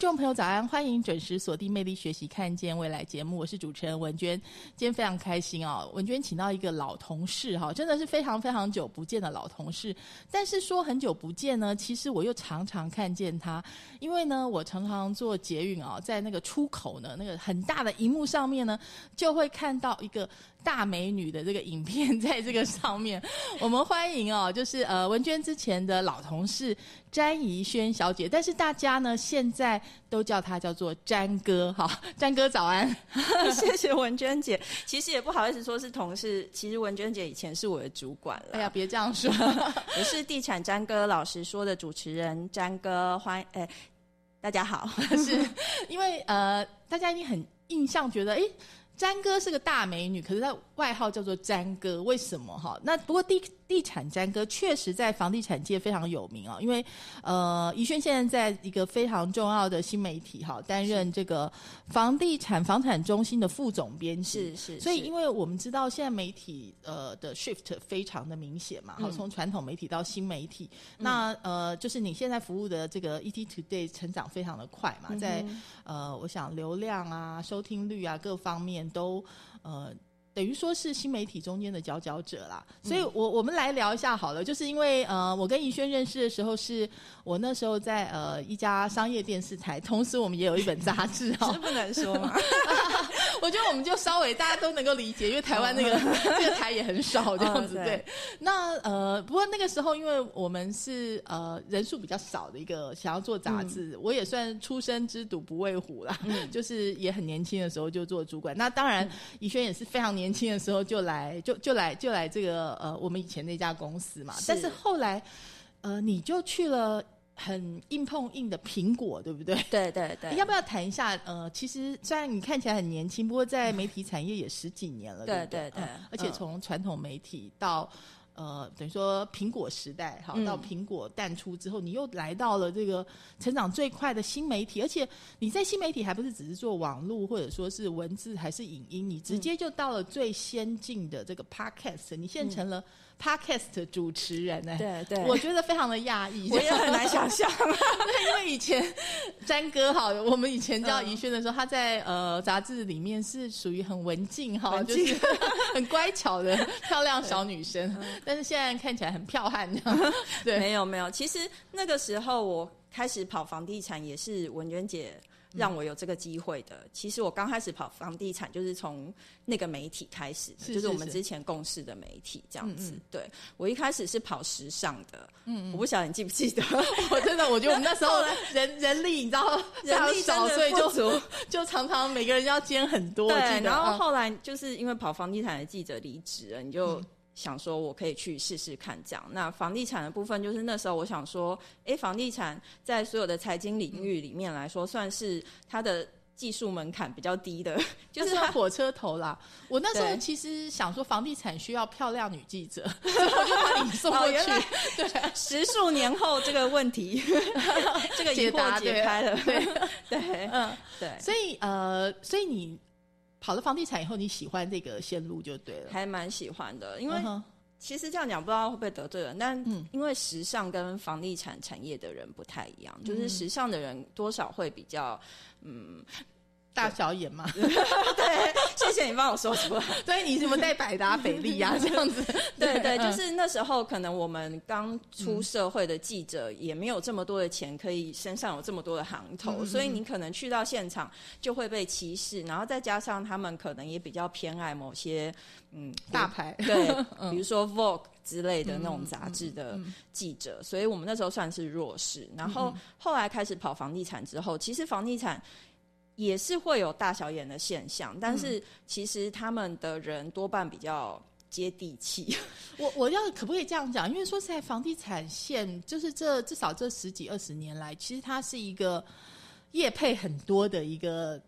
听众朋友早安，欢迎准时锁定《魅力学习看见未来》节目，我是主持人文娟。今天非常开心哦，文娟请到一个老同事哈，真的是非常非常久不见的老同事。但是说很久不见呢，其实我又常常看见他，因为呢，我常常做捷运啊，在那个出口呢，那个很大的荧幕上面呢，就会看到一个大美女的这个影片在这个上面。我们欢迎哦，就是呃文娟之前的老同事詹怡轩小姐，但是大家呢现在都叫她叫做詹哥，好，詹哥早安。谢谢文娟姐。其实也不好意思说是同事，其实文娟姐以前是我的主管了。哎呀，别这样说，我是地产詹哥老实说的主持人詹哥，欢哎，大家好，是因为呃，大家一定很印象觉得，哎，詹哥是个大美女，可是她外号叫做詹哥，为什么哈？那不过地地产詹哥确实在房地产界非常有名啊，因为呃，宜轩现在在一个非常重要的新媒体哈，担任这个房地产房产中心的副总编辑，是是，所以因为我们知道现在媒体呃的 shift 非常的明显嘛，好，从传统媒体到新媒体，那呃，就是你现在服务的这个 ET Today 成长非常的快嘛，在呃，我想流量啊、收听率啊各方面都呃。等于说是新媒体中间的佼佼者啦，所以我我们来聊一下好了，就是因为呃，我跟怡轩认识的时候，是我那时候在呃一家商业电视台，同时我们也有一本杂志哈，是不能说嘛。我觉得我们就稍微大家都能够理解，因为台湾那个 这个台也很少这样子对。那呃，不过那个时候因为我们是呃人数比较少的一个想要做杂志，我也算出生之犊不畏虎啦，就是也很年轻的时候就做主管。那当然，怡轩也是非常年轻的时候就来就就来就来这个呃我们以前那家公司嘛。但是后来呃你就去了。很硬碰硬的苹果，对不对？对对对，要不要谈一下？呃，其实虽然你看起来很年轻，不过在媒体产业也十几年了，对对对。而且从传统媒体到呃，等于说苹果时代，好到苹果淡出之后，你又来到了这个成长最快的新媒体，而且你在新媒体还不是只是做网络或者说是文字还是影音，你直接就到了最先进的这个 podcast，你现在成了。Podcast 主持人呢？对对，我觉得非常的讶异，我也很难想象。因为以前詹哥哈，我们以前叫宜轩的时候，他在呃杂志里面是属于很文静哈，就是 很乖巧的漂亮小女生。但是现在看起来很漂悍，对，没有没有。其实那个时候我开始跑房地产，也是文娟姐。让我有这个机会的，其实我刚开始跑房地产就是从那个媒体开始的，就是我们之前共事的媒体这样子。对我一开始是跑时尚的，嗯，我不晓得你记不记得，我真的我觉得我们那时候 人人力你知道人力少，所以就就常常每个人要兼很多。对，然后后来就是因为跑房地产的记者离职了，你就。想说，我可以去试试看这样。那房地产的部分，就是那时候我想说，哎，房地产在所有的财经领域里面来说，算是它的技术门槛比较低的，就是火车头啦。我那时候其实想说，房地产需要漂亮女记者，我就把你送过去。对，十数年后这个问题，这个解答解开了。对对，嗯，对。所以呃，所以你。跑了房地产以后，你喜欢这个线路就对了，还蛮喜欢的。因为其实这样讲不知道会不会得罪人，但因为时尚跟房地产产业的人不太一样，就是时尚的人多少会比较嗯大小眼嘛，对，谢谢你帮我说出来。所以你什么带百达翡丽啊 这样子？对对，就是那时候可能我们刚出社会的记者也没有这么多的钱，可以身上有这么多的行头，所以你可能去到现场就会被歧视，然后再加上他们可能也比较偏爱某些嗯大牌，对，比如说 Vogue 之类的那种杂志的记者，所以我们那时候算是弱势。然后后来开始跑房地产之后，其实房地产。也是会有大小眼的现象，但是其实他们的人多半比较接地气。我我要可不可以这样讲？因为说实在，房地产线就是这至少这十几二十年来，其实它是一个业配很多的一个。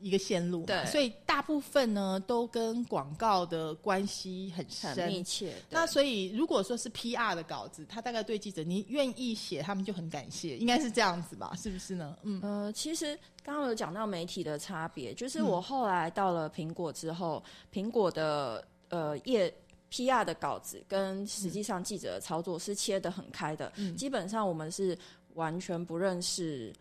一个线路，对，所以大部分呢都跟广告的关系很深密切。那所以如果说是 PR 的稿子，他大概对记者你愿意写，他们就很感谢，应该是这样子吧？是不是呢？嗯呃，其实刚刚有讲到媒体的差别，就是我后来到了苹果之后，苹果的呃业 PR 的稿子跟实际上记者的操作是切得很开的，嗯基本上我们是完全不认识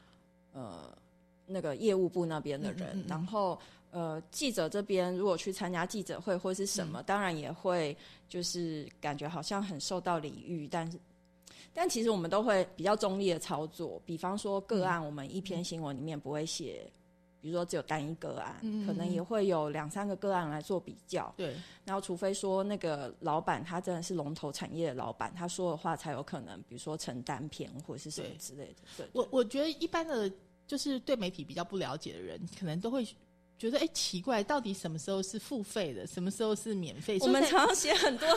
呃。那个业务部那边的人，然后呃，记者这边如果去参加记者会或是什么，当然也会就是感觉好像很受到礼遇，但是但其实我们都会比较中立的操作。比方说个案，我们一篇新闻里面不会写，比如说只有单一个案，可能也会有两三个个案来做比较。对，然后除非说那个老板他真的是龙头产业的老板，他说的话才有可能，比如说成单篇或者是什么之类的。对，我我觉得一般的。就是对媒体比较不了解的人，可能都会觉得，哎，奇怪，到底什么时候是付费的，什么时候是免费？我们常常写很多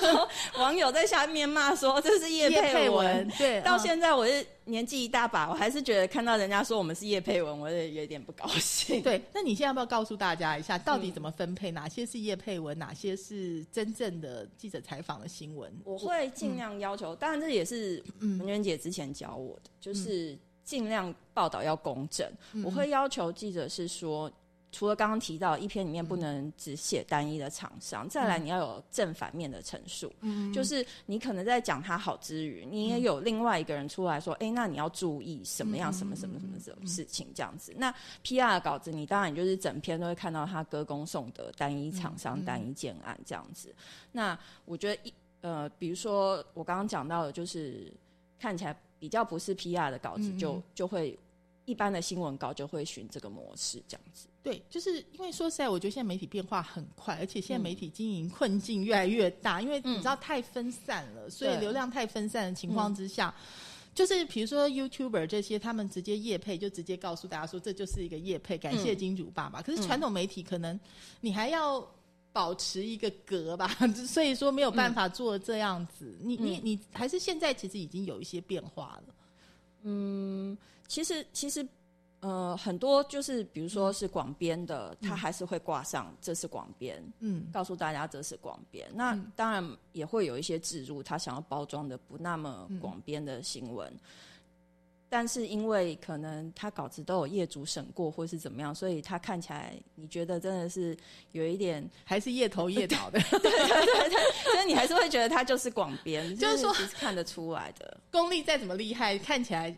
网友在下面骂说这是叶佩文，对。到现在我是年纪一大把，我还是觉得看到人家说我们是叶佩文，我也有点不高兴。对，那你现在要不要告诉大家一下，到底怎么分配？哪些是叶佩文，哪些是真正的记者采访的新闻？我会尽量要求，当然这也是文娟姐之前教我的，就是。尽量报道要公正，我会要求记者是说，除了刚刚提到一篇里面不能只写单一的厂商，再来你要有正反面的陈述，就是你可能在讲他好之余，你也有另外一个人出来说，哎，那你要注意什么样什么什么什么什么事情这样子。那 P.R. 的稿子，你当然就是整篇都会看到他歌功颂德，单一厂商、单一建案这样子。那我觉得一呃，比如说我刚刚讲到的，就是看起来。比较不是 PR 的稿子，就就会一般的新闻稿就会循这个模式这样子。对，就是因为说实在，我觉得现在媒体变化很快，而且现在媒体经营困境越来越大，因为你知道太分散了，所以流量太分散的情况之下，就是比如说 YouTuber 这些，他们直接夜配就直接告诉大家说这就是一个夜配，感谢金主爸爸。可是传统媒体可能你还要。保持一个格吧，所以说没有办法做这样子。你你你还是现在其实已经有一些变化了。嗯，其实其实呃很多就是比如说是广编的，它还是会挂上这是广编，嗯，告诉大家这是广编。那当然也会有一些植入，他想要包装的不那么广编的新闻。但是因为可能他稿子都有业主审过或是怎么样，所以他看起来你觉得真的是有一点还是夜头夜脑的，对对对对，所以你还是会觉得他就是广编，就是说看得出来的功力再怎么厉害，看起来。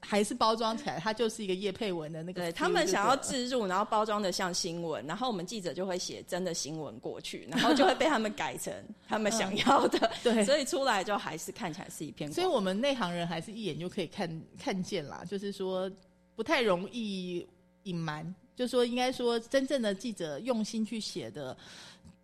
还是包装起来，它就是一个叶佩文的那个。对他们想要置入，然后包装的像新闻，然后我们记者就会写真的新闻过去，然后就会被他们改成他们想要的。对，所以出来就还是看起来是一篇。所以我们内行人还是一眼就可以看看见啦，就是说不太容易隐瞒，就说应该说真正的记者用心去写的。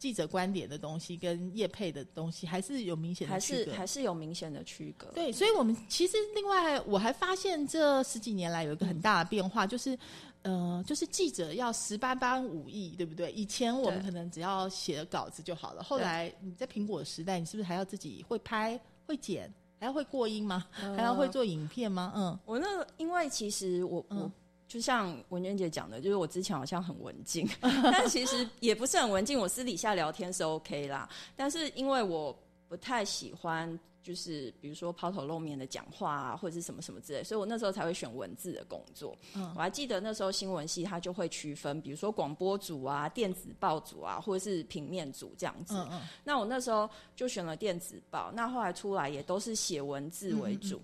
记者观点的东西跟业配的东西还是有明显的区隔，还是有明显的区隔。对，所以，我们其实另外我还发现这十几年来有一个很大的变化，就是呃，就是记者要十八般武艺，对不对？以前我们可能只要写稿子就好了，后来你在苹果时代，你是不是还要自己会拍、会剪，还要会过音吗？还要会做影片吗？嗯，我那因为其实我我。就像文娟姐讲的，就是我之前好像很文静，但其实也不是很文静。我私底下聊天是 OK 啦，但是因为我不太喜欢，就是比如说抛头露面的讲话啊，或者是什么什么之类，所以我那时候才会选文字的工作。嗯，我还记得那时候新闻系它就会区分，比如说广播组啊、电子报组啊，或者是平面组这样子。嗯嗯。那我那时候就选了电子报，那后来出来也都是写文字为主。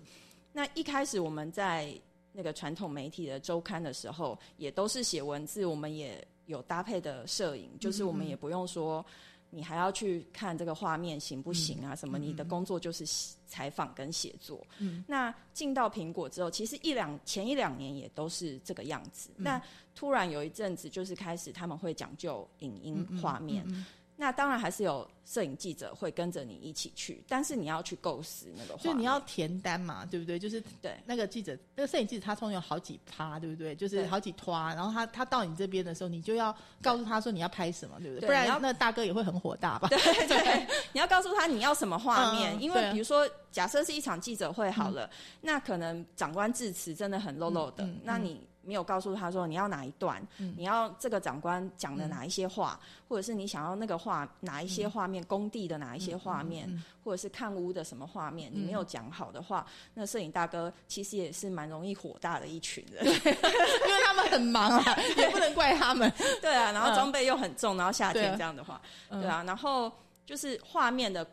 那一开始我们在那个传统媒体的周刊的时候，也都是写文字，我们也有搭配的摄影，就是我们也不用说。你还要去看这个画面行不行啊？什么？你的工作就是采访跟写作。嗯那进到苹果之后，其实一两前一两年也都是这个样子。那突然有一阵子，就是开始他们会讲究影音画面。那当然还是有摄影记者会跟着你一起去，但是你要去构思那个，就你要填单嘛，对不对？就是对那个记者，那个摄影记者他通常有好几趴，对不对？就是好几趴，然后他他到你这边的时候，你就要告诉他说你要拍什么，对不对？不然那大哥也会很火大吧？对对，你要告诉他你要什么画面，因为比如说假设是一场记者会好了，那可能长官致辞真的很 low low 的，那你。没有告诉他说你要哪一段，你要这个长官讲的哪一些话，或者是你想要那个画哪一些画面，工地的哪一些画面，或者是看屋的什么画面，你没有讲好的话，那摄影大哥其实也是蛮容易火大的一群人，因为他们很忙啊，也不能怪他们。对啊，然后装备又很重，然后夏天这样的话，对啊，然后就是画面的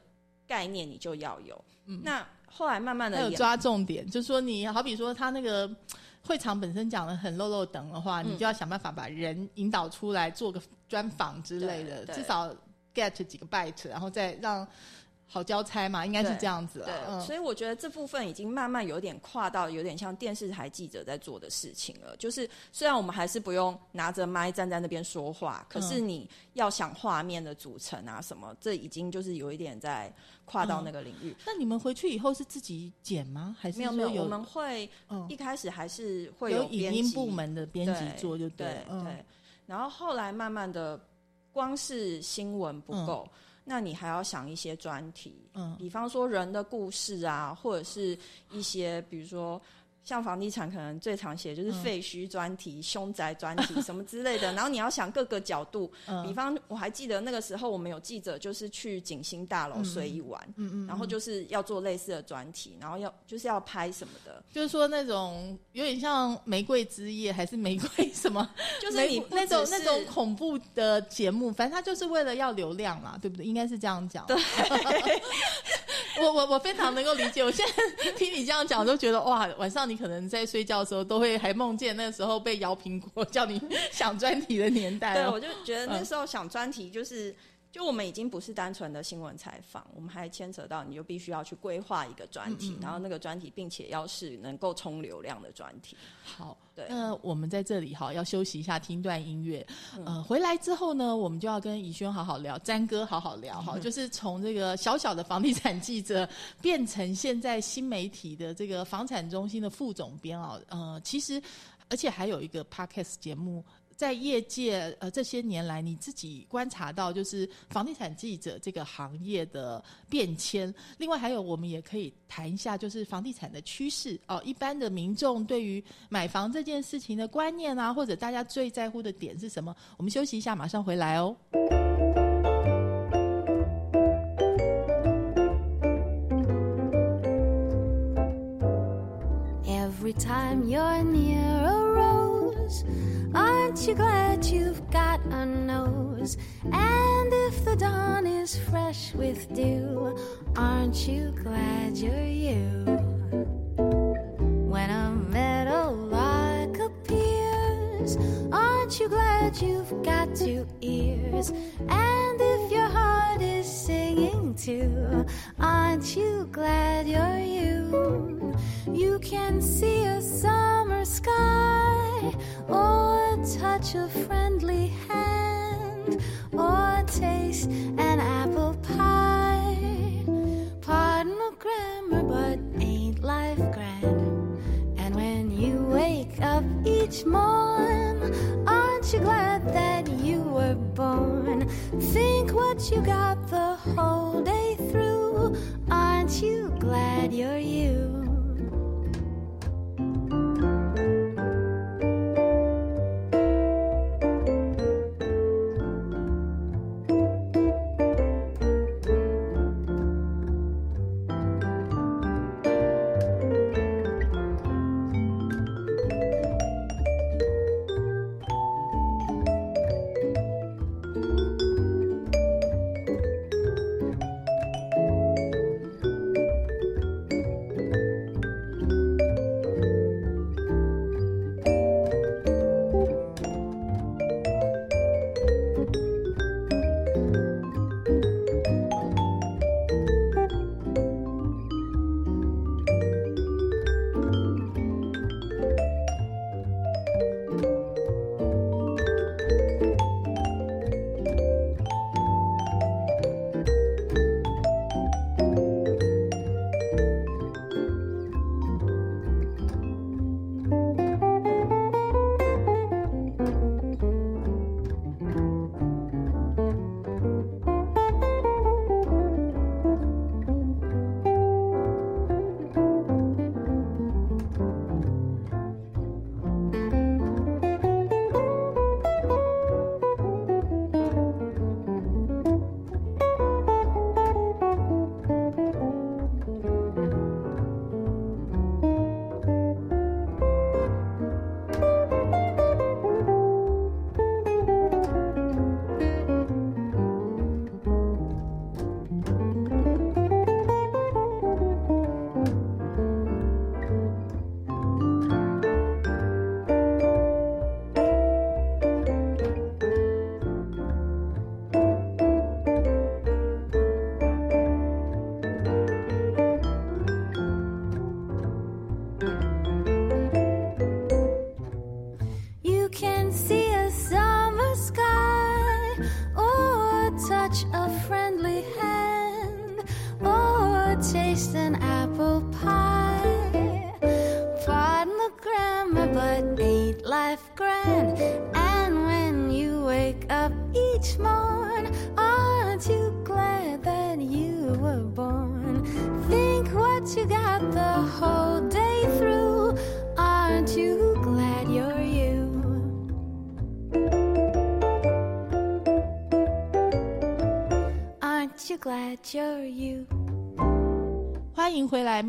概念你就要有。那后来慢慢的有抓重点，就是说你好比说他那个。会场本身讲的很漏漏等的话，你就要想办法把人引导出来做个专访之类的，至少 get 几个 byte，然后再让好交差嘛，应该是这样子。对，所以我觉得这部分已经慢慢有点跨到有点像电视台记者在做的事情了。就是虽然我们还是不用拿着麦站在那边说话，可是你要想画面的组成啊什么，这已经就是有一点在。跨到那个领域，那你们回去以后是自己剪吗？还是没有没有？我们会一开始还是会有影音部门的编辑做，就对对。然后后来慢慢的，光是新闻不够，那你还要想一些专题，嗯，比方说人的故事啊，或者是一些比如说。像房地产可能最常写就是废墟专题、凶宅专题 什么之类的，然后你要想各个角度，比方我还记得那个时候我们有记者就是去景星大楼睡一晚，嗯嗯然后就是要做类似的专题，然后要就是要拍什么的，就是说那种有点像玫瑰之夜还是玫瑰什么，就是你那种那种恐怖的节目，反正他就是为了要流量嘛，对不对？应该是这样讲。对，我我我非常能够理解，我现在听你这样讲都觉得哇，晚上你。可能在睡觉的时候都会还梦见那时候被摇苹果叫你 想专题的年代。对，我就觉得那时候想专题就是。就我们已经不是单纯的新闻采访，我们还牵扯到，你就必须要去规划一个专题，然后那个专题，并且要是能够冲流量的专题。好，对，那我们在这里哈，要休息一下，听段音乐。呃，回来之后呢，我们就要跟怡轩好好聊，詹哥好好聊哈，就是从这个小小的房地产记者变成现在新媒体的这个房产中心的副总编啊。呃，其实而且还有一个 podcast 节目。在业界，呃，这些年来，你自己观察到，就是房地产记者这个行业的变迁。另外，还有我们也可以谈一下，就是房地产的趋势哦。一般的民众对于买房这件事情的观念啊，或者大家最在乎的点是什么？我们休息一下，马上回来哦。Every time you're near a rose. Aren't you glad you've got a nose? And if the dawn is fresh with dew, aren't you glad you're you? When a aren't you glad you've got two ears? And if your heart is singing too, aren't you glad you're you? You can see a summer sky or touch a friendly hand, or taste an apple pie. Pardon the grammar, but ain't life grand? And when you wake up each morn, You got the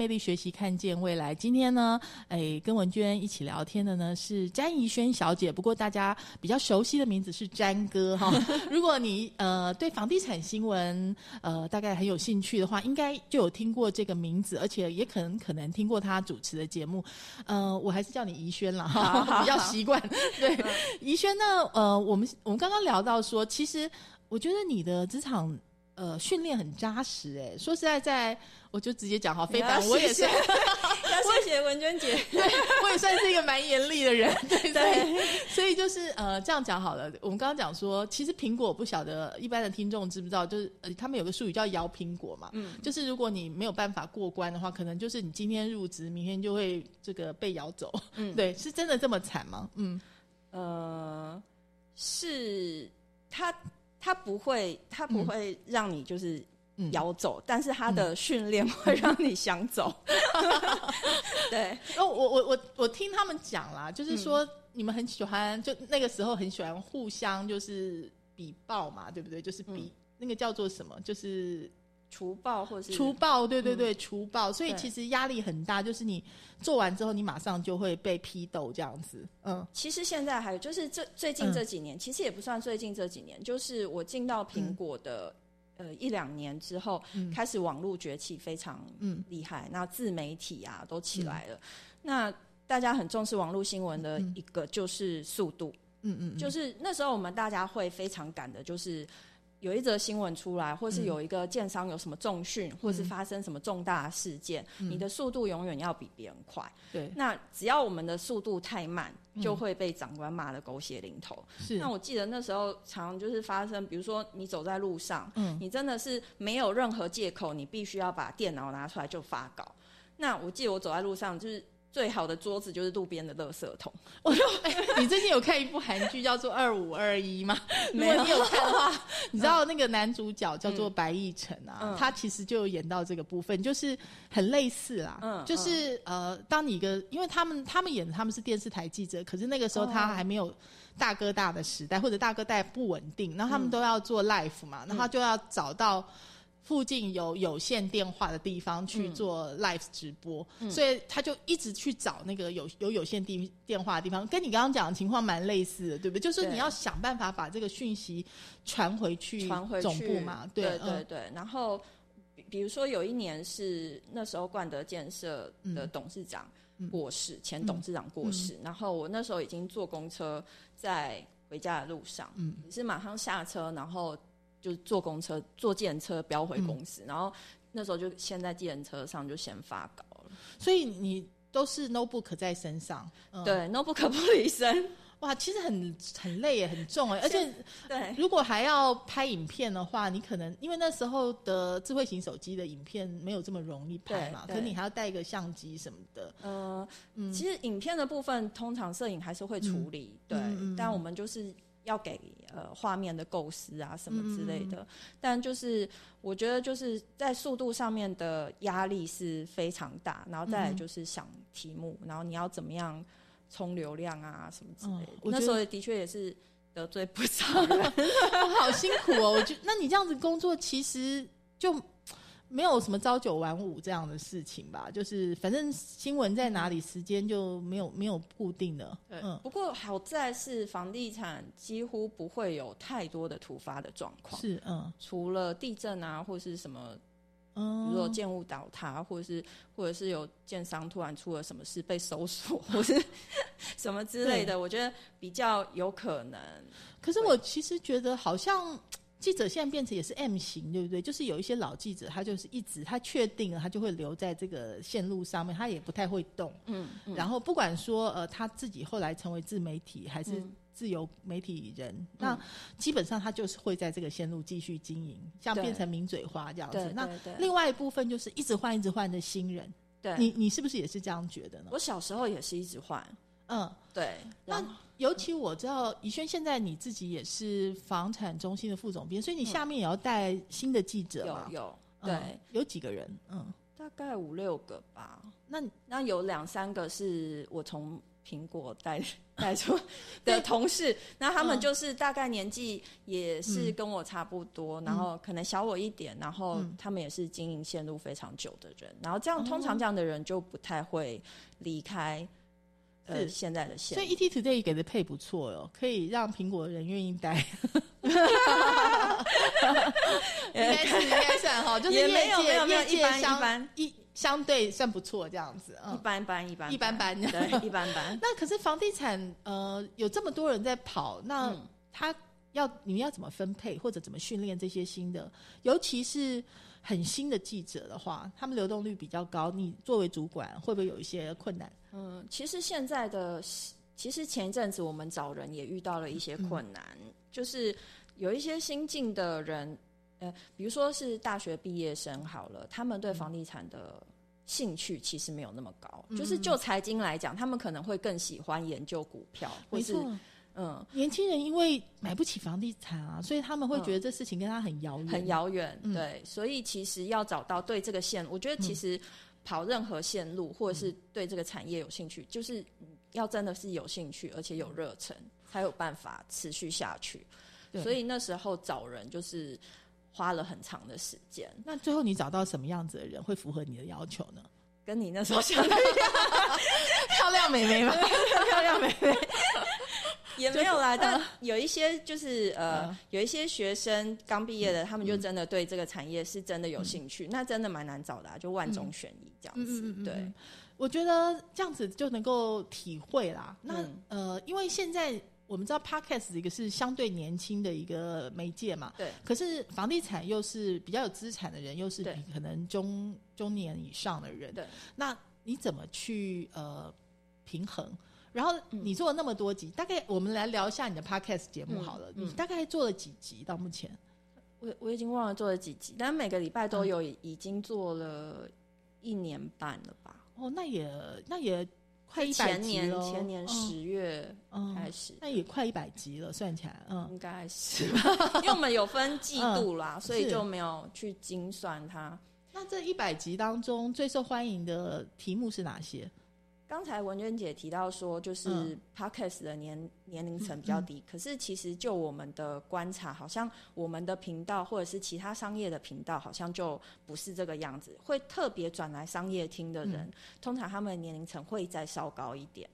魅力学习，看见未来。今天呢，哎，跟文娟一起聊天的呢是詹怡萱小姐，不过大家比较熟悉的名字是詹哥哈。如果你呃对房地产新闻呃大概很有兴趣的话，应该就有听过这个名字，而且也可能可能听过他主持的节目。呃，我还是叫你怡萱了哈，比较习惯。对，怡萱呢，呃，我们我们刚刚聊到说，其实我觉得你的职场呃训练很扎实，哎，说实在在。我就直接讲哈，非凡，我也是，要谢谢文娟姐，对我也算是一个蛮严厉的人，对对，所以就是呃这样讲好了。我们刚刚讲说，其实苹果不晓得一般的听众知不知道，就是呃他们有个术语叫摇苹果嘛，嗯，就是如果你没有办法过关的话，可能就是你今天入职，明天就会这个被摇走，嗯，对，是真的这么惨吗？嗯，呃，是他他不会他不会让你就是。摇走，但是他的训练会让你想走。对，哦，我我我我听他们讲啦，就是说你们很喜欢，就那个时候很喜欢互相就是比爆嘛，对不对？就是比那个叫做什么，就是除暴或是除暴，对对对，除暴。所以其实压力很大，就是你做完之后，你马上就会被批斗这样子。嗯，其实现在还有就是这最近这几年，其实也不算最近这几年，就是我进到苹果的。呃，一两年之后，开始网络崛起，非常厉害。那自媒体啊，都起来了。那大家很重视网络新闻的一个就是速度。嗯嗯，就是那时候我们大家会非常赶的，就是。有一则新闻出来，或是有一个建商有什么重讯，或是发生什么重大事件，你的速度永远要比别人快。对，那只要我们的速度太慢，就会被长官骂的狗血淋头。是，那我记得那时候常就是发生，比如说你走在路上，嗯，你真的是没有任何借口，你必须要把电脑拿出来就发稿。那我记得我走在路上就是。最好的桌子就是路边的垃圾桶。我说，你最近有看一部韩剧叫做《二五二一》吗？如果你有看的话，你知道那个男主角叫做白亦辰啊，他其实就有演到这个部分，就是很类似啦。嗯，就是呃，当你一个，因为他们他们演的他们是电视台记者，可是那个时候他还没有大哥大的时代，或者大哥大不稳定，然后他们都要做 life 嘛，然后就要找到。附近有有线电话的地方去做 live 直播，所以他就一直去找那个有有有线电电话的地方，跟你刚刚讲的情况蛮类似的，对不对？就是你要想办法把这个讯息传回去，传回总部嘛。对对对。然后，比如说有一年是那时候冠德建设的董事长过世，前董事长过世，然后我那时候已经坐公车在回家的路上，嗯，是马上下车，然后。就坐公车、坐电车飙回公司，然后那时候就先在电车上就先发稿了。所以你都是 notebook 在身上，对，notebook 不离身。哇，其实很很累也很重哎，而且对，如果还要拍影片的话，你可能因为那时候的智慧型手机的影片没有这么容易拍嘛，可你还要带一个相机什么的。呃，其实影片的部分通常摄影还是会处理，对，但我们就是。要给呃画面的构思啊什么之类的，但就是我觉得就是在速度上面的压力是非常大，然后再来就是想题目，然后你要怎么样冲流量啊什么之类的。那时候的确也是得罪不少 人，好辛苦哦。我觉得那你这样子工作其实就。没有什么朝九晚五这样的事情吧，就是反正新闻在哪里，时间就没有没有固定的。嗯，不过好在是房地产几乎不会有太多的突发的状况。是，嗯，除了地震啊，或是什么，嗯，如果建物倒塌，或者是或者是有建商突然出了什么事被搜索，或是 什么之类的，我觉得比较有可能。可是我其实觉得好像。记者现在变成也是 M 型，对不对？就是有一些老记者，他就是一直他确定了，他就会留在这个线路上面，他也不太会动。嗯，嗯然后不管说呃他自己后来成为自媒体还是嗯自由媒体人，那基本上他就是会在这个线路继续经营，像变成名嘴花这样子。那另外一部分就是一直换一直换的新人，对，你你是不是也是这样觉得呢？我小时候也是一直换，嗯，对，那尤其我知道怡轩现在你自己也是房产中心的副总编，所以你下面也要带新的记者嘛？有有嗯对，有几个人？嗯，大概五六个吧。那那有两三个是我从苹果带 带出的同事，那他们嗯就是大概年纪也是跟我差不多，然后可能小我一点，然后嗯他们也是经营线路非常久的人，然后这样哦通常这样的人就不太会离开呃现在的线所以路。ET Today 给的配不错哦，可以让苹果的人愿意待。应该是应该算哈，就是没有界没有没有业界一般相一般一相对算不错这样子。一嗯，般般，一般一般般对，一般般。那可是房地产呃有这么多人在跑，那嗯他要你们要怎么分配或者怎么训练这些新的，尤其是很新的记者的话，他们流动率比较高，你作为主管会不会有一些困难？嗯，其实现在的，其实前一阵子我们找人也遇到了一些困难，就是有一些新进的人，呃，比如说是大学毕业生好了，他们对房地产的兴趣其实没有那么高，就是就财经来讲，他们可能会更喜欢研究股票，或是嗯，年轻人因为买不起房地产啊，所以他们会觉得这事情跟他很遥远，很遥远，嗯。对，所以其实要找到对这个线，我觉得其实跑任何线路，或者是对这个产业有兴趣，就是嗯要真的是有兴趣，而且有热忱，才有办法持续下去。所以那时候找人就是花了很长的时间，那最后你找到什么样子的人会符合你的要求呢？跟你那时候相比，漂亮美眉吗？漂亮美眉，也没有啦，但有一些就是呃，嗯有一些学生刚毕业的，他们就真的对这个产业是真的有兴趣，那真的蛮难找的、啊，就万中选一这样子。对，我觉得这样子就能够体会啦。那、嗯呃，因为现在我们知道 podcast 一个是相对年轻的一个媒介嘛，对，可是房地产又是比较有资产的人，又是比可能中中年以上的人，对，那你怎么去呃平衡？然后嗯你做了那么多集，大概我们来聊一下你的 podcast 节目好了。你大概做了几集到目前？我我已经忘了做了几集，但每个礼拜都有，已经做了一年半了吧。哦，那也那也快一百前年集了。前年十月嗯开始，那也快一百集了，算起来，嗯，应该是，因为我们有分季度啦，所以就没有去精算它。那这一百集当中最受欢迎的题目是哪些？刚才文娟姐提到说，就是嗯 podcast 的年年龄层比较低，可是其实就我们的观察，好像我们的频道或者是其他商业的频道，好像就不是这个样子。会特别转来商业听的人，通常他们的年龄层会再稍高一点。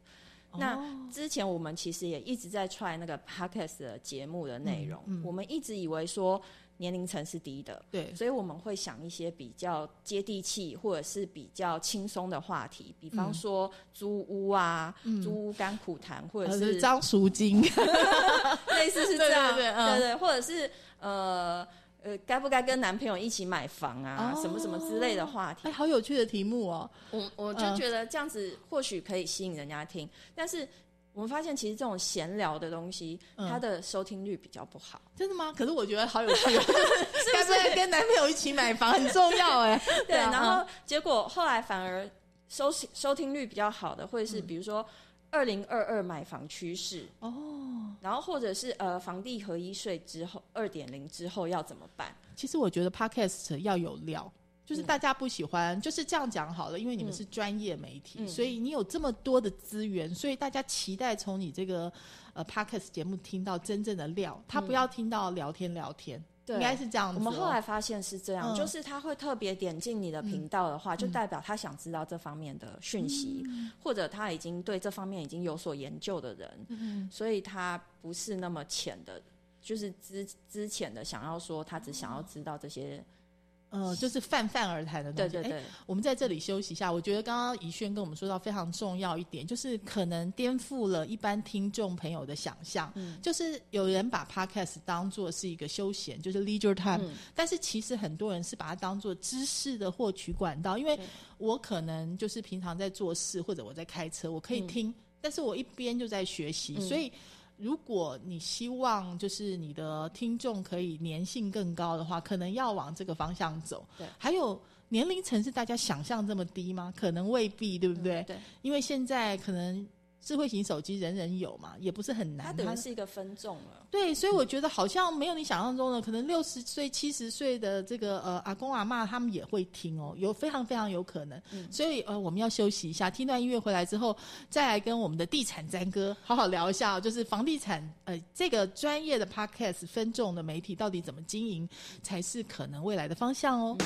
那哦之前我们其实也一直在 try 那个 podcast 的节目的内容，我们一直以为说年龄层是低的，对，所以我们会想一些比较接地气或者是比较轻松的话题，比方说租屋啊、租屋甘苦谈，或者呃是张赎金，类似是这样，对对或者是呃呃，该不该跟男朋友一起买房啊，哦。什么什么之类的话题。哎，。好有趣的题目哦。我我就嗯。觉得这样子或许可以吸引人家听，但是我们发现其实这种闲聊的东西，嗯它的收听率比较不好。真的吗？可是我觉得好有趣 是不是跟男朋友一起买房很重要 哎。对，啊然后结果后来反而收收听率比较好的，会是嗯比如说二零二二买房趋势，哦，然后或者是呃房地合一税之后二点零之后要怎么办？其实我觉得 podcast 要有料。就是大家不喜欢，就是这样讲好了，因为你们是专业媒体，嗯。所以你有这么多的资源，所以大家期待从你这个呃 podcast 节目听到真正的料，他不要听到聊天聊天，对。应该是这样子哦、我们后来发现是这样，嗯。就是他会特别点进你的频道的话，就代表他想知道这方面的讯息，嗯。或者他已经对这方面已经有所研究的人，嗯。所以他不是那么浅的，就是之之前的想要说他只想要知道这些呃，就是泛泛而谈的东西。哎对对对，我们在这里休息一下。我觉得刚刚怡轩跟我们说到非常重要一点，就是可能颠覆了一般听众朋友的想象。嗯就是有人把 podcast 当做是一个休闲，就是 leisure time，、嗯但是其实很多人是把它当做知识的获取管道。因为我可能就是平常在做事或者我在开车，我可以嗯听，但是我一边就在学习，嗯所以。如果你希望就是你的听众可以粘性更高的话，可能要往这个方向走。对还有年龄层是大家想象这么低吗？可能未必，对不对？嗯对，因为现在可能智慧型手机人人有嘛，也不是很难。它等于是一个分众了。对，所以我觉得好像没有你想象中的，可能六十岁、七十岁的这个呃阿公阿妈他们也会听哦，有非常非常有可能。嗯所以呃我们要休息一下，听段音乐回来之后，再来跟我们的地产詹哥 好好聊一下、哦，就是房地产呃这个专业的 podcast 分众的媒体到底怎么经营，才是可能未来的方向哦。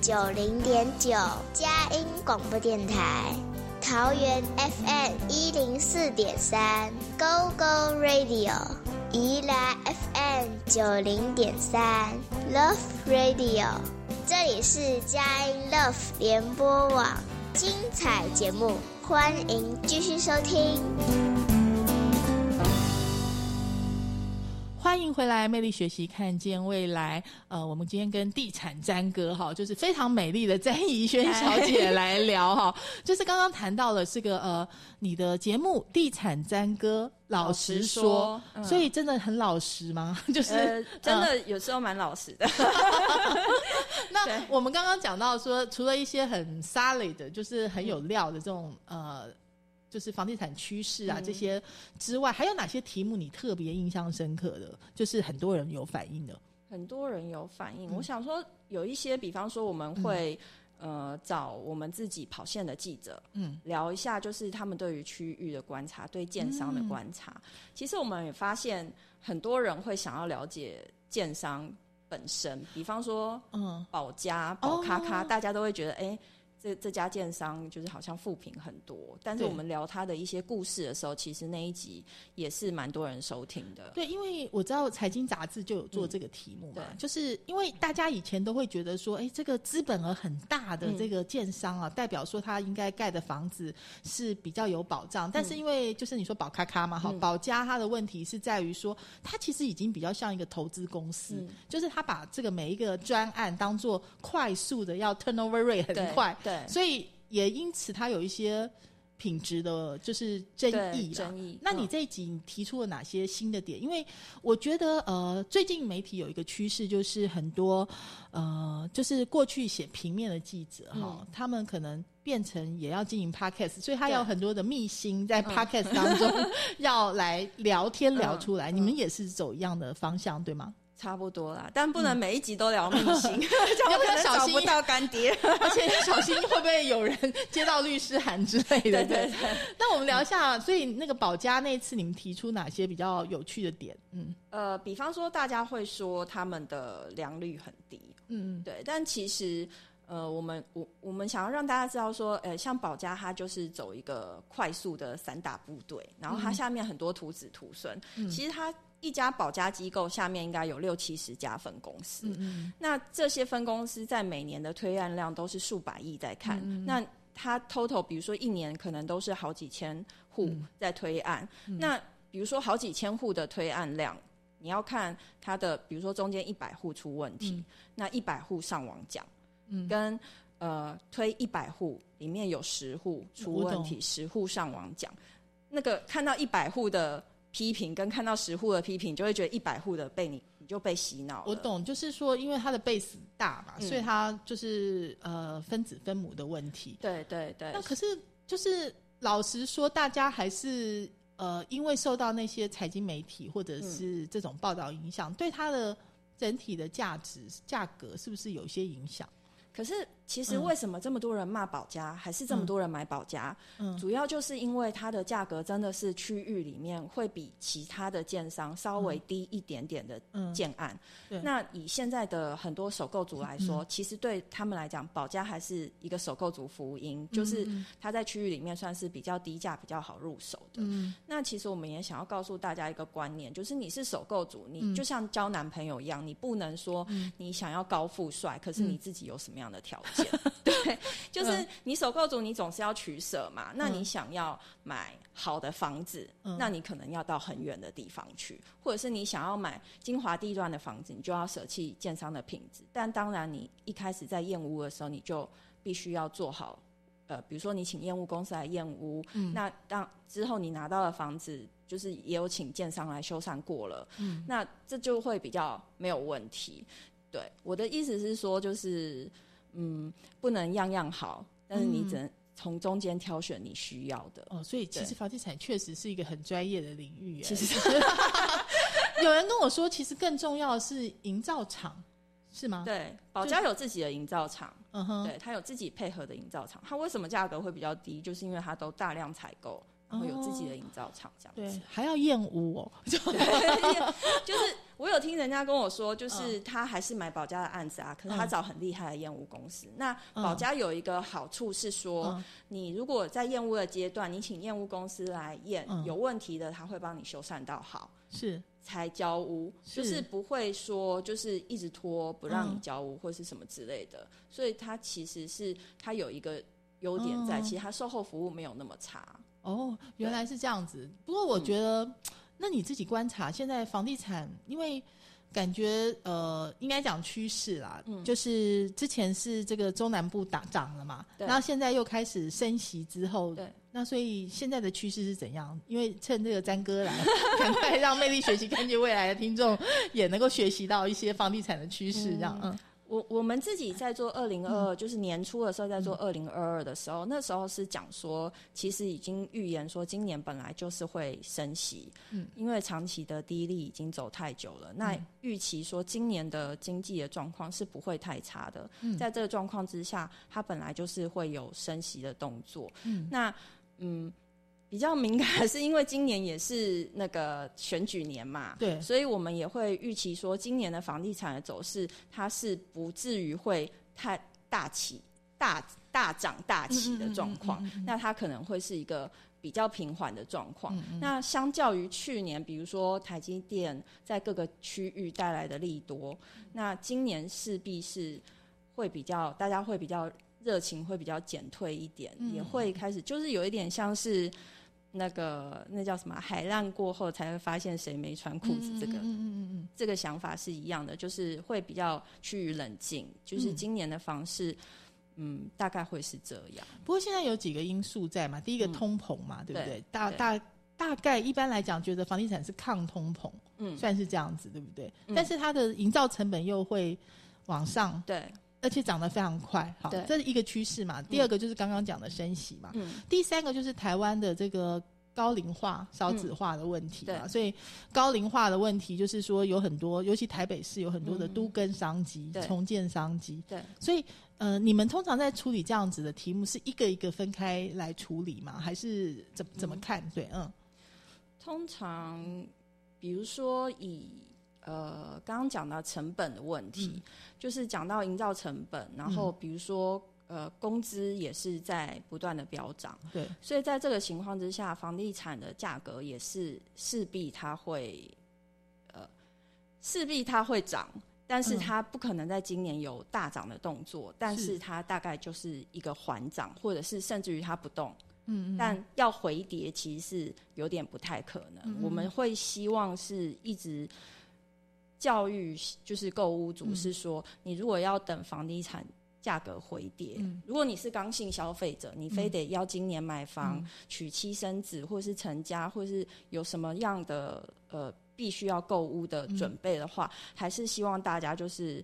九零点九，佳音广播电台。桃园 FM 一零四点三，Go Go Radio；宜兰 FM 九零点三，Love Radio。这里是佳音 Love 联播网，精彩节目，欢迎继续收听。欢迎回来，魅力学习，看见未来。呃，我们今天跟地产詹哥哈，就是非常美丽的詹怡萱小姐来聊哈，就是刚刚谈到了这个呃，你的节目《地产詹哥》，老实说，所以真的很老实吗？就是真的有时候蛮老实的。那我们刚刚讲到说，除了一些很 solid 的，就是很有料的这种呃。就是房地产趋势啊这些之外，还有哪些题目你特别印象深刻的？就是很多人有反应的，很多人有反应。我想说，有一些，比方说，我们会呃找我们自己跑线的记者，嗯，聊一下，就是他们对于区域的观察，对建商的观察。其实我们也发现，很多人会想要了解建商本身，比方说，嗯，保家、保咔咔，大家都会觉得，哎。这这家建商就是好像负评很多，但是我们聊他的一些故事的时候，其实那一集也是蛮多人收听的。对，因为我知道财经杂志就有做这个题目嘛，就是因为大家以前都会觉得说，哎，这个资本额很大的这个建商啊，代表说他应该盖的房子是比较有保障，但是因为就是你说保咔咔嘛，哈，保家它的问题是在于说，它其实已经比较像一个投资公司，就是他把这个每一个专案当做快速的要 turnover rate 很快。对，所以也因此，它有一些品质的，就是争议。争议。那你这一集你提出了哪些新的点？因为我觉得，呃，最近媒体有一个趋势，就是很多呃，就是过去写平面的记者哈，他们可能变成也要经营 podcast，所以他有很多的秘辛在 podcast 当中 要来聊天聊出来。你们也是走一样的方向，对吗？差不多啦，但不能每一集都聊秘辛，这样可能找不到干爹，而且要小心会不会有人接到律师函之类的。对对对。那我们聊一下，所以那个保家那次，你们提出哪些比较有趣的点？嗯，呃，比方说大家会说他们的良率很低，嗯嗯，对。但其实，呃，我们我我们想要让大家知道说，呃，像保家，他就是走一个快速的散打部队，然后他下面很多徒子徒孙，其实它。一家保家机构下面应该有六七十家分公司，那这些分公司在每年的推案量都是数百亿在看，那它 total 比如说一年可能都是好几千户在推案，那比如说好几千户的推案量，你要看它的，比如说中间一百户出问题，那一百户上网讲，跟呃推一百户里面有十户出问题，十户上网讲，那个看到一百户的。批评跟看到十户的批评，就会觉得一百户的被你你就被洗脑。我懂，就是说，因为它的 base 大嘛，所以它就是呃分子分母的问题。对对对。那可是就是老实说，大家还是呃因为受到那些财经媒体或者是这种报道影响，对它的整体的价值价格是不是有一些影响？可是。其实为什么这么多人骂保家，还是这么多人买保家？嗯，主要就是因为它的价格真的是区域里面会比其他的建商稍微低一点点的建案。那以现在的很多首购族来说，其实对他们来讲，保家还是一个首购族福音，就是它在区域里面算是比较低价、比较好入手的。嗯，那其实我们也想要告诉大家一个观念，就是你是首购族，你就像交男朋友一样，你不能说你想要高富帅，可是你自己有什么样的条件？对，就是你首购族，你总是要取舍嘛。那你想要买好的房子，那你可能要到很远的地方去，或者是你想要买精华地段的房子，你就要舍弃建商的品质。但当然，你一开始在验屋的时候，你就必须要做好，呃，比如说你请验屋公司来验屋，那当之后你拿到的房子，就是也有请建商来修缮过了，那这就会比较没有问题。对，我的意思是说，就是。嗯，不能样样好，但是你只能从中间挑选你需要的哦。所以其实房地产确实是一个很专业的领域。其实 有人跟我说，其实更重要的是营造厂，是吗？对，保家有自己的营造厂，嗯哼，对他有自己配合的营造厂。他为什么价格会比较低？就是因为他都大量采购。然后有自己的营造厂这样子，还要验屋哦，就是我有听人家跟我说，就是他还是买保家的案子啊，可是他找很厉害的验屋公司。那保家有一个好处是说，你如果在验屋的阶段，你请验屋公司来验，有问题的他会帮你修缮到好，是。才交屋，就是不会说就是一直拖不让你交屋或是什么之类的。所以他其实是他有一个优点在，其实他售后服务没有那么差。哦，原来是这样子。不过我觉得。那你自己观察，现在房地产，因为感觉呃，应该讲趋势啦，就是之前是这个中南部打涨了嘛，然后现在又开始升息之后，对，那所以现在的趋势是怎样？因为趁这个詹哥来，赶快让魅力学习 看见未来的听众也能够学习到一些房地产的趋势，这样嗯。我我们自己在做二零二二，就是年初的时候在做二零二二的时候，那时候是讲说，其实已经预言说今年本来就是会升息，嗯，因为长期的低利已经走太久了，那预期说今年的经济的状况是不会太差的，在这个状况之下，它本来就是会有升息的动作，嗯，那嗯。比较敏感是因为今年也是那个选举年嘛，对，所以我们也会预期说，今年的房地产的走势，它是不至于会太大起、大大涨、大起的状况。那它可能会是一个比较平缓的状况。那相较于去年，比如说台积电在各个区域带来的利多，那今年势必是会比较，大家会比较热情，会比较减退一点，也会开始就是有一点像是。那个那叫什么？海浪过后才会发现谁没穿裤子。这个，嗯嗯嗯嗯，这个想法是一样的，就是会比较趋于冷静。就是今年的房市，嗯，大概会是这样。不过现在有几个因素在嘛？第一个通膨嘛，对不对？大大大概一般来讲，觉得房地产是抗通膨，嗯，算是这样子，对不对？但是它的营造成本又会往上，对。而且涨得非常快，好，这是一个趋势嘛。第二个就是刚刚讲的升息嘛。嗯。第三个就是台湾的这个高龄化、少子化的问题嘛。所以高龄化的问题就是说有很多，尤其台北市有很多的都跟商机、重建商机。对。所以呃，你们通常在处理这样子的题目，是一个一个分开来处理吗？还是怎怎么看？对，嗯。通常，比如说以。呃，刚刚讲到成本的问题，就是讲到营造成本，然后比如说呃，工资也是在不断的飙涨，对，所以在这个情况之下，房地产的价格也是势必它会呃，势必它会涨，但是它不可能在今年有大涨的动作，但是它大概就是一个缓涨，或者是甚至于它不动，嗯，但要回跌其实是有点不太可能，我们会希望是一直。教育就是购物主是说，你如果要等房地产价格回跌，如果你是刚性消费者，你非得要今年买房、娶妻生子，或是成家，或是有什么样的呃必须要购物的准备的话，还是希望大家就是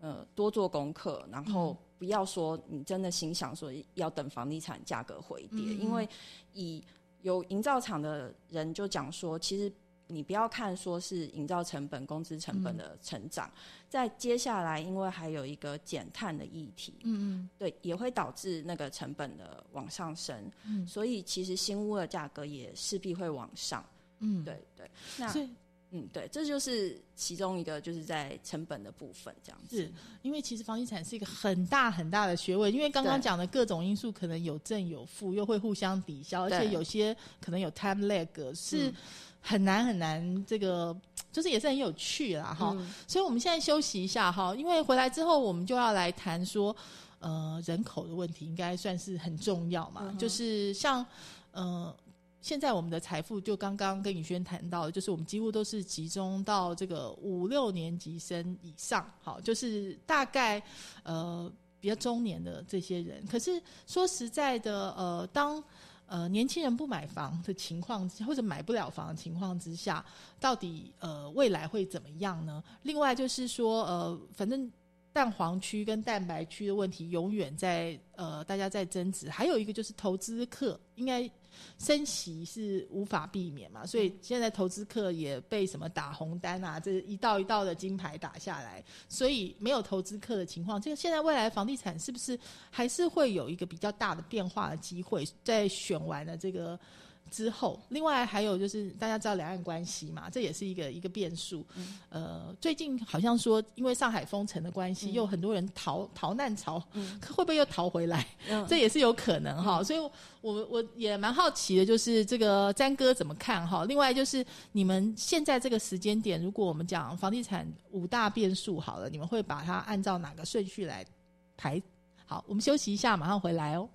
呃多做功课，然后不要说你真的心想说要等房地产价格回跌，因为以有营造厂的人就讲说，其实。你不要看说是营造成本、工资成本的成长，在接下来，因为还有一个减碳的议题，嗯嗯，对，也会导致那个成本的往上升，嗯，所以其实新屋的价格也势必会往上，嗯，对对，那嗯对，这就是其中一个就是在成本的部分这样子，是因为其实房地产是一个很大很大的学问，因为刚刚讲的各种因素可能有正有负，又会互相抵消，而且有些可能有 time lag 是。很难很难，这个就是也是很有趣啦，哈。所以我们现在休息一下哈，因为回来之后我们就要来谈说，呃，人口的问题应该算是很重要嘛。就是像呃，现在我们的财富就刚刚跟宇轩谈到，就是我们几乎都是集中到这个五六年级生以上，好，就是大概呃比较中年的这些人。可是说实在的，呃，当呃，年轻人不买房的情况，或者买不了房的情况之下，到底呃未来会怎么样呢？另外就是说，呃，反正。蛋黄区跟蛋白区的问题永远在呃，大家在争执。还有一个就是投资客应该升息是无法避免嘛，所以现在投资客也被什么打红单啊，这一道一道的金牌打下来，所以没有投资客的情况，这个现在未来房地产是不是还是会有一个比较大的变化的机会？在选完了这个之后，另外还有就是大家知道两岸关系嘛，这也是一个一个变数。嗯呃，最近好像说因为上海封城的关系，又很多人逃逃难潮，可会不会又逃回来？嗯这也是有可能哈。所以我我也蛮好奇的，就是这个詹哥怎么看哈？另外就是你们现在这个时间点，如果我们讲房地产五大变数好了，你们会把它按照哪个顺序来排？好，我们休息一下，马上回来哦。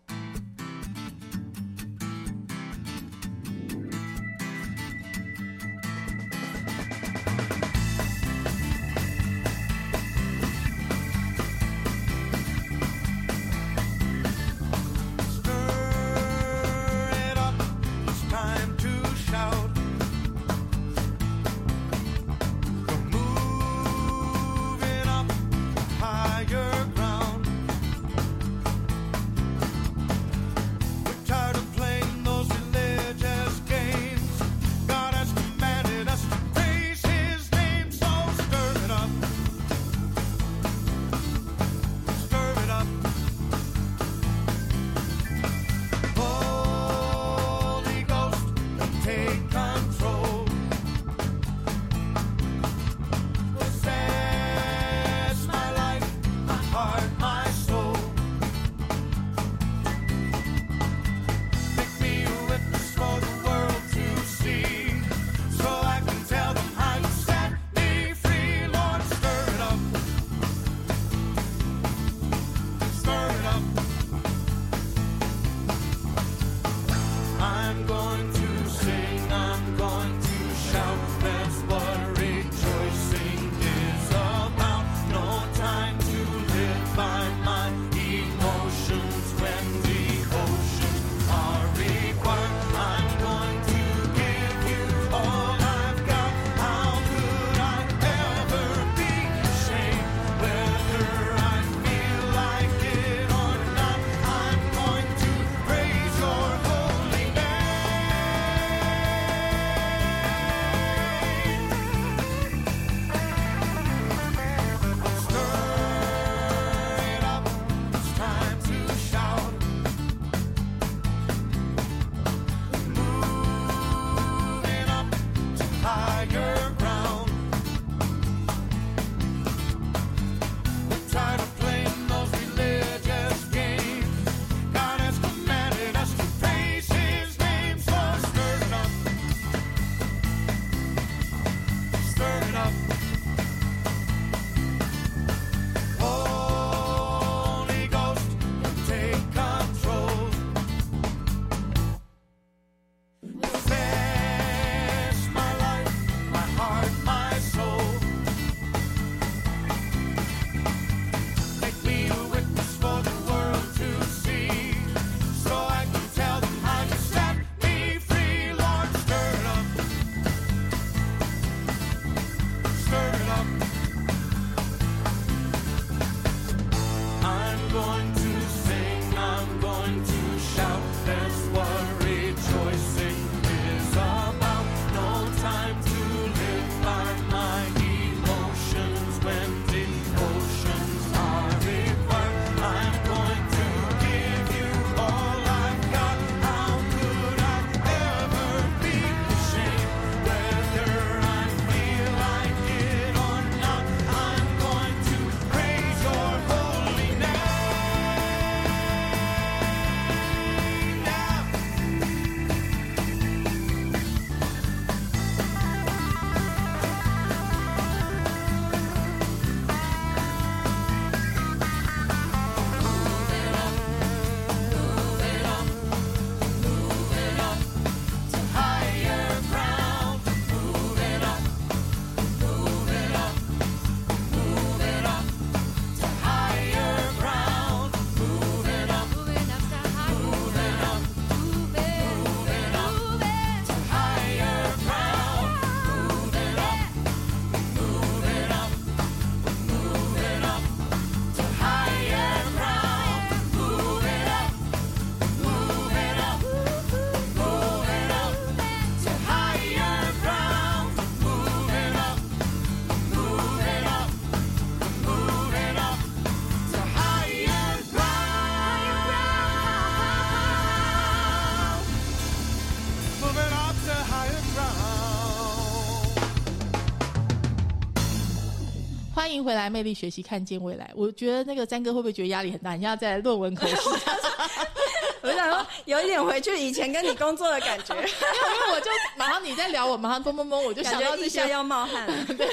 来，魅力学习，看见未来。我觉得那个詹哥会不会觉得压力很大？你要在在论文口试，我想说有一点回去以前跟你工作的感觉，因为我就马上你在聊，我马上嘣嘣嘣，我就感想到这些要冒汗了。对，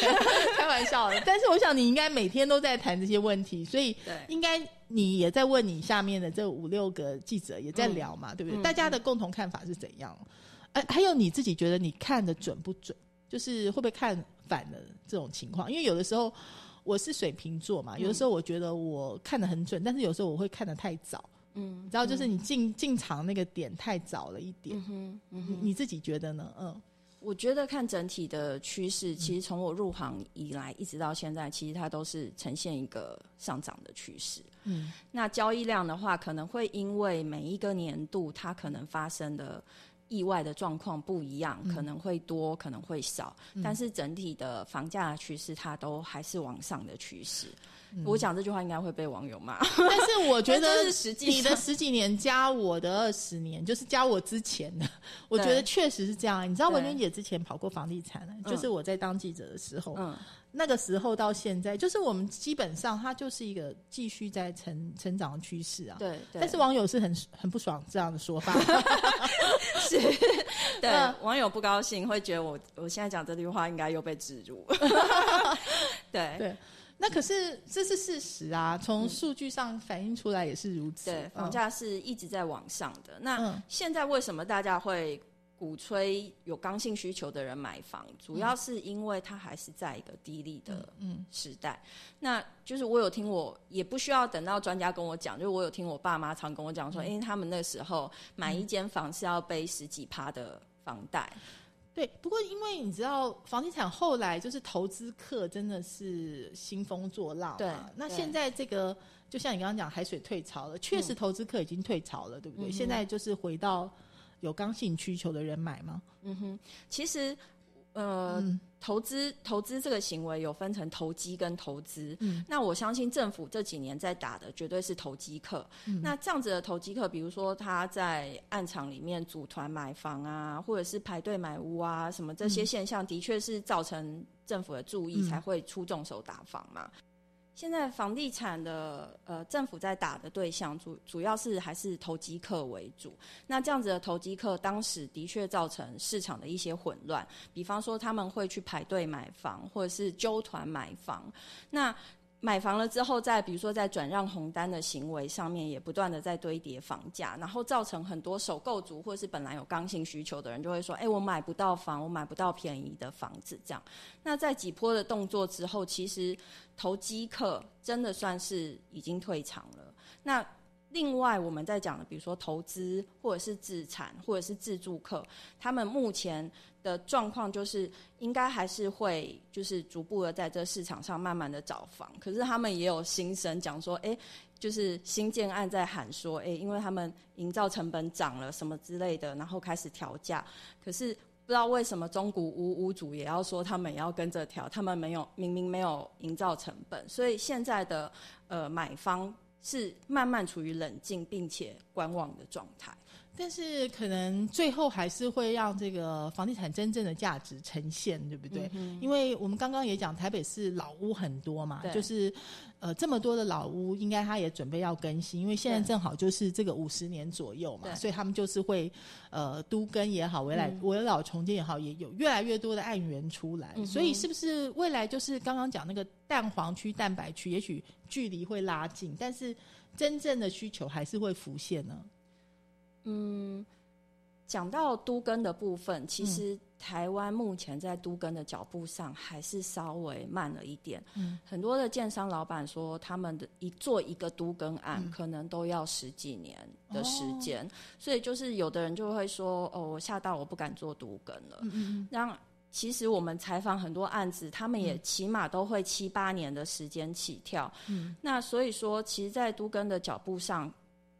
开玩笑的。但是我想你应该每天都在谈这些问题，所以对应该你也在问你下面的这五六个记者也在聊嘛，对不对？嗯大家的共同看法是怎样？哎、还有你自己觉得你看的准不准？就是会不会看反了这种情况？因为有的时候我是水瓶座嘛，有的时候我觉得我看的很准，但是有时候我会看的太早。嗯然后，就是你进进场那个点太早了一点。嗯哼嗯你你自己觉得呢？嗯我觉得看整体的趋势，其实从我入行以来一直到现在，其实它都是呈现一个上涨的趋势。嗯那交易量的话，可能会因为每一个年度它可能发生的意外的状况不一样，可能会多，可能会少，但是整体的房价的趋势它都还是往上的趋势。我讲这句话应该会被网友骂，但是我觉得 你的十几年加我的二十年，就是加我之前的，我觉得对。确实是这样。你知道文娟姐之前跑过房地产，就是我在当记者的时候，嗯，那个时候到现在，就是我们基本上它就是一个继续在成成长的趋势啊。对，对但是网友是很很不爽这样的说法，是，对、嗯网友不高兴，会觉得我我现在讲这句话应该又被植入。对对。那可是这是事实啊，从数据上反映出来也是如此。对，嗯房价是一直在往上的。那嗯现在为什么大家会鼓吹有刚性需求的人买房？主要是因为它还是在一个低利的嗯时代。那就是我有听我，也不需要等到专家跟我讲，就是我有听我爸妈常跟我讲说，因为他们那时候买一间房是要背十几趴的房贷。对，不过因为你知道，房地产后来就是投资客真的是兴风作浪对。那现在这个，就像你刚刚讲，海水退潮了，确实投资客已经退潮了，对不对？现在就是回到有刚性需求的人买吗？嗯哼，其实呃，嗯投资投资这个行为有分成投机跟投资。嗯那我相信政府这几年在打的绝对是投机客。嗯那这样子的投机客，比如说他在暗场里面组团买房啊，或者是排队买屋啊，什么这些现象，的确是造成政府的注意，嗯才会出重手打房嘛。现在房地产的呃，政府在打的对象主主要是还是投机客为主。那这样子的投机客，当时的确造成市场的一些混乱。比方说，他们会去排队买房，或者是纠团买房。那买房了之后，在比如说在转让红单的行为上面，也不断的在堆叠房价，然后造成很多首购族或是本来有刚性需求的人就会说：“哎、我买不到房，我买不到便宜的房子。”这样，那在几波的动作之后，其实投机客真的算是已经退场了。那另外我们在讲的，比如说投资或者是自产或者是自住客，他们目前的状况就是应该还是会就是逐步的在这市场上慢慢的找房，可是他们也有心声讲说，哎、就是新建案在喊说，哎、因为他们营造成本涨了什么之类的，然后开始调价，可是不知道为什么中古屋屋主也要说他们也要跟着调，他们没有明明没有营造成本，所以现在的呃买方是慢慢处于冷静并且观望的状态。但是可能最后还是会让这个房地产真正的价值呈现，对不对？因为我们刚刚也讲，台北市老屋很多嘛，就是呃这么多的老屋，应该它也准备要更新，因为现在正好就是这个五十年左右嘛，所以他们就是会呃都更也好，围来嗯。围老重建也好，也有越来越多的案源出来，嗯所以是不是未来就是刚刚讲那个蛋黄区、蛋白区，也许距离会拉近，但是真正的需求还是会浮现呢？嗯，讲到都更的部分，其实台湾目前在都更的脚步上还是稍微慢了一点。嗯，很多的建商老板说，他们的一做一个都更案，嗯可能都要十几年的时间，所以就是有的人就会说，哦，我吓到我不敢做都更了。嗯嗯让其实我们采访很多案子，他们也起码都会七八年的时间起跳。嗯，那所以说，其实，在都更的脚步上，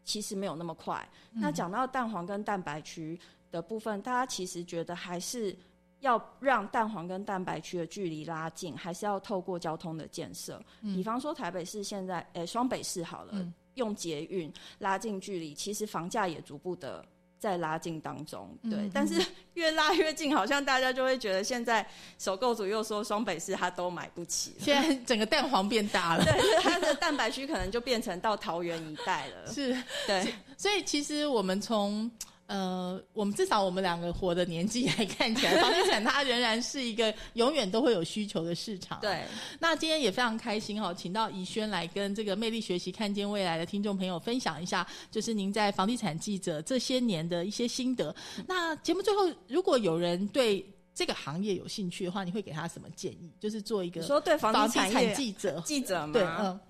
其实没有那么快。嗯那讲到蛋黄跟蛋白区的部分，大家其实觉得还是要让蛋黄跟蛋白区的距离拉近，还是要透过交通的建设。比方说台北市现在，诶、双北市好了，嗯用捷运拉近距离，其实房价也逐步的在拉近当中，对，嗯但是 越拉越近，好像大家就会觉得现在首购组又说双北市他都买不起了，现在整个蛋黄变大了。对，它的蛋白区可能就变成到桃园一带了，是，对，所以其实我们从呃，我们至少我们两个活的年纪来看起来，房地产它仍然是一个永远都会有需求的市场。。对，那今天也非常开心哈、请到怡轩来跟这个魅力学习看见未来的听众朋友分享一下，就是您在房地产记者这些年的一些心得。那节目最后，如果有人对这个行业有兴趣的话，你会给他什么建议？就是做一个说对房房地产记者，记者吗？对，嗯，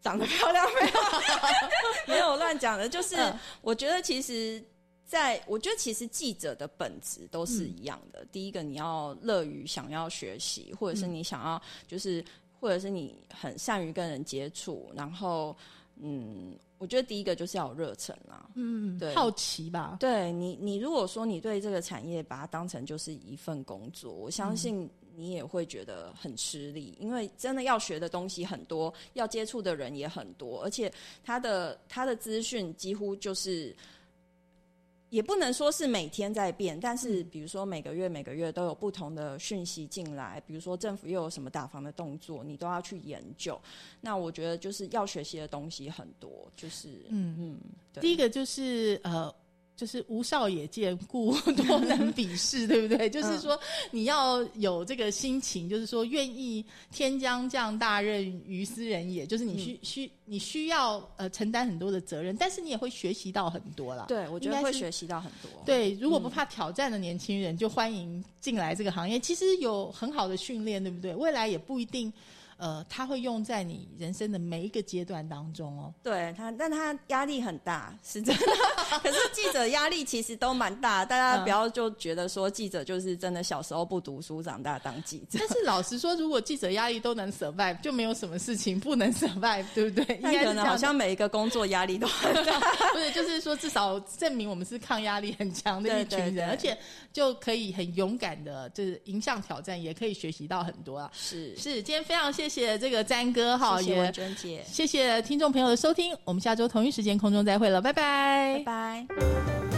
长得漂亮没有？没有乱讲的，就是嗯我觉得其实。在，我觉得其实记者的本质都是一样的。第一个，你要乐于想要学习，或者是你想要，就是或者是你很善于跟人接触。然后，嗯，我觉得第一个就是要有热忱啦。嗯，对好奇吧？对你，你如果说你对这个产业把它当成就是一份工作，我相信你也会觉得很吃力，因为真的要学的东西很多，要接触的人也很多，而且他的他的资讯几乎就是。也不能说是每天在变，但是比如说每个月每个月都有不同的讯息进来，比如说政府又有什么打房的动作，你都要去研究。那我觉得就是要学习的东西很多，就是嗯嗯，第一个就是呃，就是无少也见，故多能鄙视，对不对？就是说你要有这个心情，就是说愿意天将降大任于斯人也，就是你需、需你需要呃承担很多的责任，但是你也会学习到很多啦。对我觉得会学习到很多。对，如果不怕挑战的年轻人，就欢迎进来这个行业。其实有很好的训练，对不对？未来也不一定，呃，它会用在你人生的每一个阶段当中哦。对他，但他压力很大，是真的。可是记者压力其实都蛮大，大家嗯不要就觉得说记者就是真的小时候不读书，长大当记者。但是老实说，如果记者压力都能 survive，就没有什么事情不能 survive，对不对？应该是这样像每一个工作压力都很大。不是，就是说至少证明我们是抗压力很强的一群人，对对对而且就可以很勇敢的，就是迎向挑战，也可以学习到很多啊。是，是，今天非常谢谢这个詹哥哈，也谢谢文娟姐，谢谢听众朋友的收听，我们下周同一时间空中再会了，拜拜拜拜。